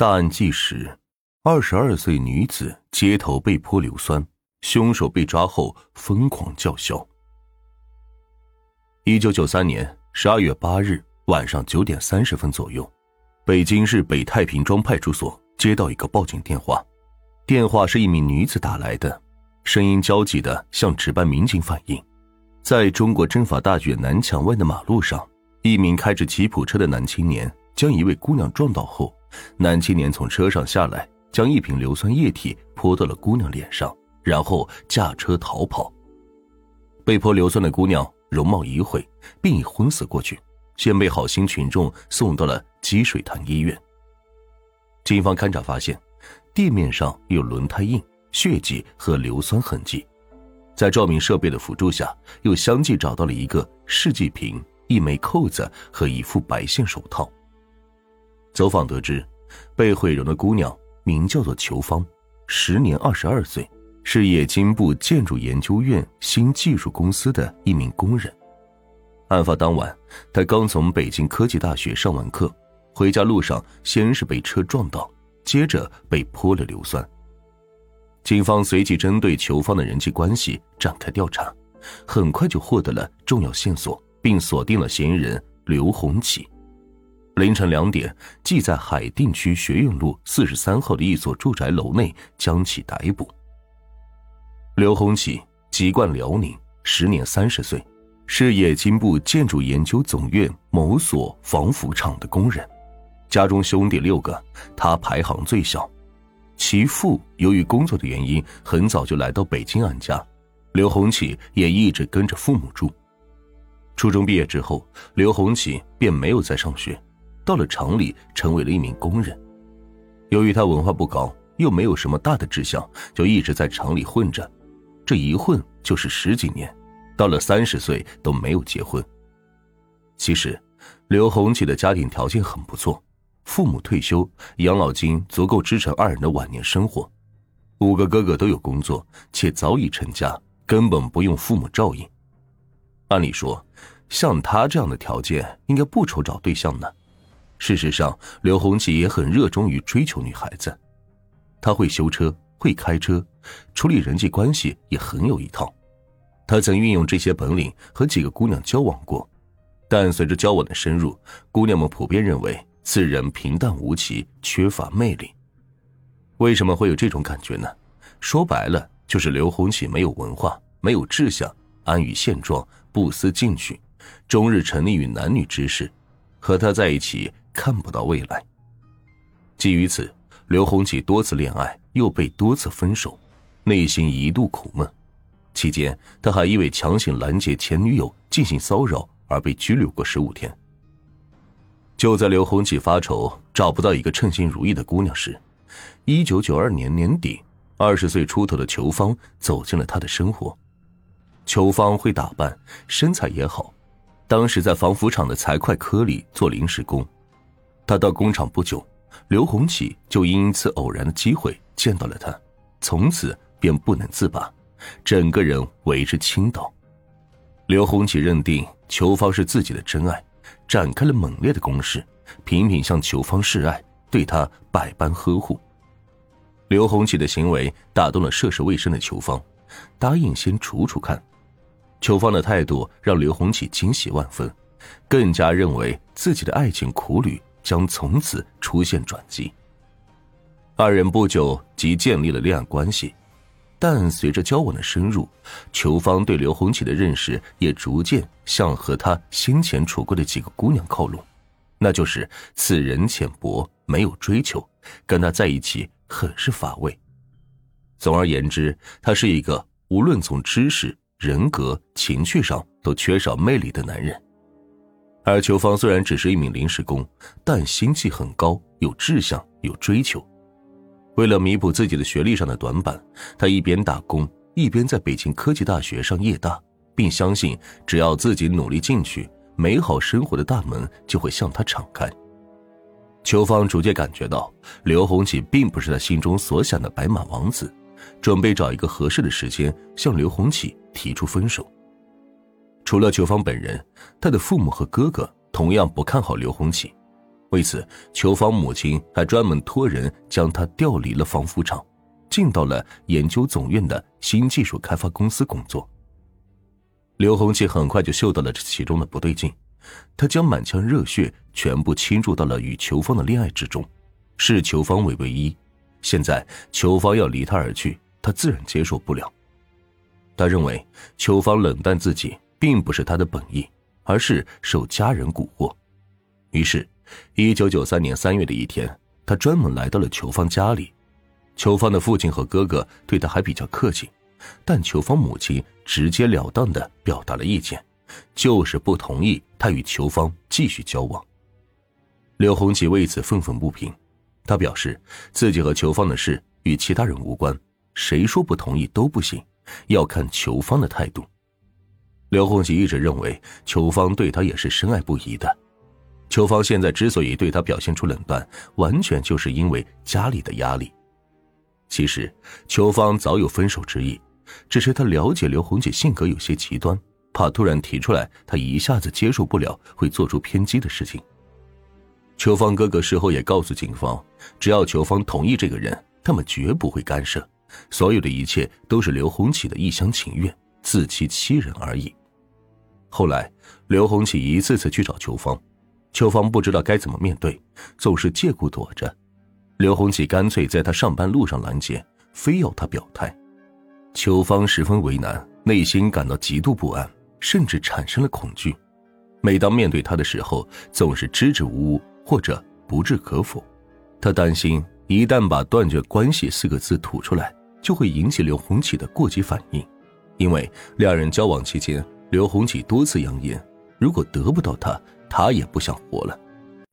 大案纪实：二十二岁女子街头被泼硫酸，凶手被抓后疯狂叫嚣。一九九三年十二月八日晚上九点三十分左右，北京市北太平庄派出所接到一个报警电话，电话是一名女子打来的，声音焦急的向值班民警反映，在中国政法大学南墙外的马路上，一名开着吉普车的男青年将一位姑娘撞倒后。男青年从车上下来，将一瓶硫酸液体泼到了姑娘脸上，然后驾车逃跑。被泼硫酸的姑娘容貌已毁，并已昏死过去，先被好心群众送到了积水潭医院。警方勘查发现，地面上有轮胎印、血迹和硫酸痕迹，在照明设备的辅助下，又相继找到了一个试剂瓶、一枚扣子和一副白线手套。走访得知，被毁容的姑娘名叫做裘芳，时年二十二岁，是冶金部建筑研究院新技术公司的一名工人。案发当晚，她刚从北京科技大学上完课，回家路上先是被车撞到，接着被泼了硫酸。警方随即针对裘芳的人际关系展开调查，很快就获得了重要线索，并锁定了嫌疑人刘洪启。凌晨两点，即在海淀区学院路四十三号的一所住宅楼内将其逮捕。刘洪启，籍贯辽宁，时年三十岁，是冶金部建筑研究总院某所防腐厂的工人，家中兄弟六个，他排行最小。其父由于工作的原因，很早就来到北京安家，刘洪启也一直跟着父母住。初中毕业之后，刘洪启便没有再上学。到了厂里，成为了一名工人。由于他文化不高，又没有什么大的志向，就一直在厂里混着。这一混就是十几年，到了三十岁都没有结婚。其实，刘洪启的家庭条件很不错，父母退休，养老金足够支撑二人的晚年生活。五个哥哥都有工作，且早已成家，根本不用父母照应。按理说，像他这样的条件，应该不愁找对象呢。事实上，刘洪启也很热衷于追求女孩子，他会修车，会开车，处理人际关系也很有一套。他曾运用这些本领和几个姑娘交往过，但随着交往的深入，姑娘们普遍认为此人平淡无奇，缺乏魅力。为什么会有这种感觉呢？说白了，就是刘洪启没有文化，没有志向，安于现状，不思进取，终日沉溺于男女之事，和他在一起。看不到未来。基于此，刘洪启多次恋爱，又被多次分手，内心一度苦闷。期间，他还因为强行拦截前女友进行骚扰而被拘留过十五天。就在刘洪启发愁找不到一个称心如意的姑娘时，一九九二年年底，二十岁出头的裘芳走进了他的生活。裘芳会打扮，身材也好，当时在防腐厂的财会科里做临时工。他到工厂不久，刘洪启就因一次偶然的机会见到了他，从此便不能自拔，整个人为之倾倒。刘洪启认定裘芳是自己的真爱，展开了猛烈的攻势，频频向裘芳示爱，对她百般呵护。刘洪启的行为打动了涉世未深的裘芳，答应先处处看。裘芳的态度让刘洪启惊喜万分，更加认为自己的爱情苦旅。将从此出现转机。二人不久即建立了恋爱关系，但随着交往的深入，裘芳对刘洪启的认识也逐渐向和他先前处过的几个姑娘靠拢，那就是此人浅薄，没有追求，跟他在一起很是乏味。总而言之，他是一个无论从知识、人格、情趣上都缺少魅力的男人。而裘芳虽然只是一名临时工，但心气很高，有志向，有追求。为了弥补自己的学历上的短板，他一边打工，一边在北京科技大学上夜大，并相信只要自己努力进取，美好生活的大门就会向他敞开。裘芳逐渐感觉到刘洪启并不是他心中所想的白马王子，准备找一个合适的时间向刘洪启提出分手。除了裘芳本人，他的父母和哥哥同样不看好刘洪启。为此，裘芳母亲还专门托人将他调离了防腐厂，进到了研究总院的新技术开发公司工作。刘洪奇很快就嗅到了这其中的不对劲，他将满腔热血全部倾注到了与裘芳的恋爱之中，视裘芳为唯一。现在裘芳要离他而去，他自然接受不了。他认为裘芳冷淡自己，并不是他的本意，而是受家人蛊惑。于是。一九九三年三月的一天，他专门来到了裘芳家里。裘芳的父亲和哥哥对他还比较客气，但裘芳母亲直截了当的表达了意见，就是不同意他与裘芳继续交往。刘洪奇为此愤愤不平，他表示自己和裘芳的事与其他人无关，谁说不同意都不行，要看裘芳的态度。刘洪奇一直认为裘芳对他也是深爱不疑的。秋芳现在之所以对他表现出冷淡，完全就是因为家里的压力。其实，秋芳早有分手之意，只是她了解刘红姐性格有些极端，怕突然提出来，她一下子接受不了，会做出偏激的事情。秋芳哥哥事后也告诉警方，只要秋芳同意这个人，他们绝不会干涉，所有的一切都是刘红启的一厢情愿、自欺欺人而已。后来，刘红启一次次去找秋芳。秋芳不知道该怎么面对，总是借故躲着。刘洪启干脆在他上班路上拦截，非要他表态。秋芳十分为难，内心感到极度不安，甚至产生了恐惧。每当面对他的时候，总是支支吾吾或者不置可否。他担心一旦把“断绝关系”四个字吐出来，就会引起刘洪启的过激反应。因为两人交往期间，刘洪启多次扬言，如果得不到他。他也不想活了。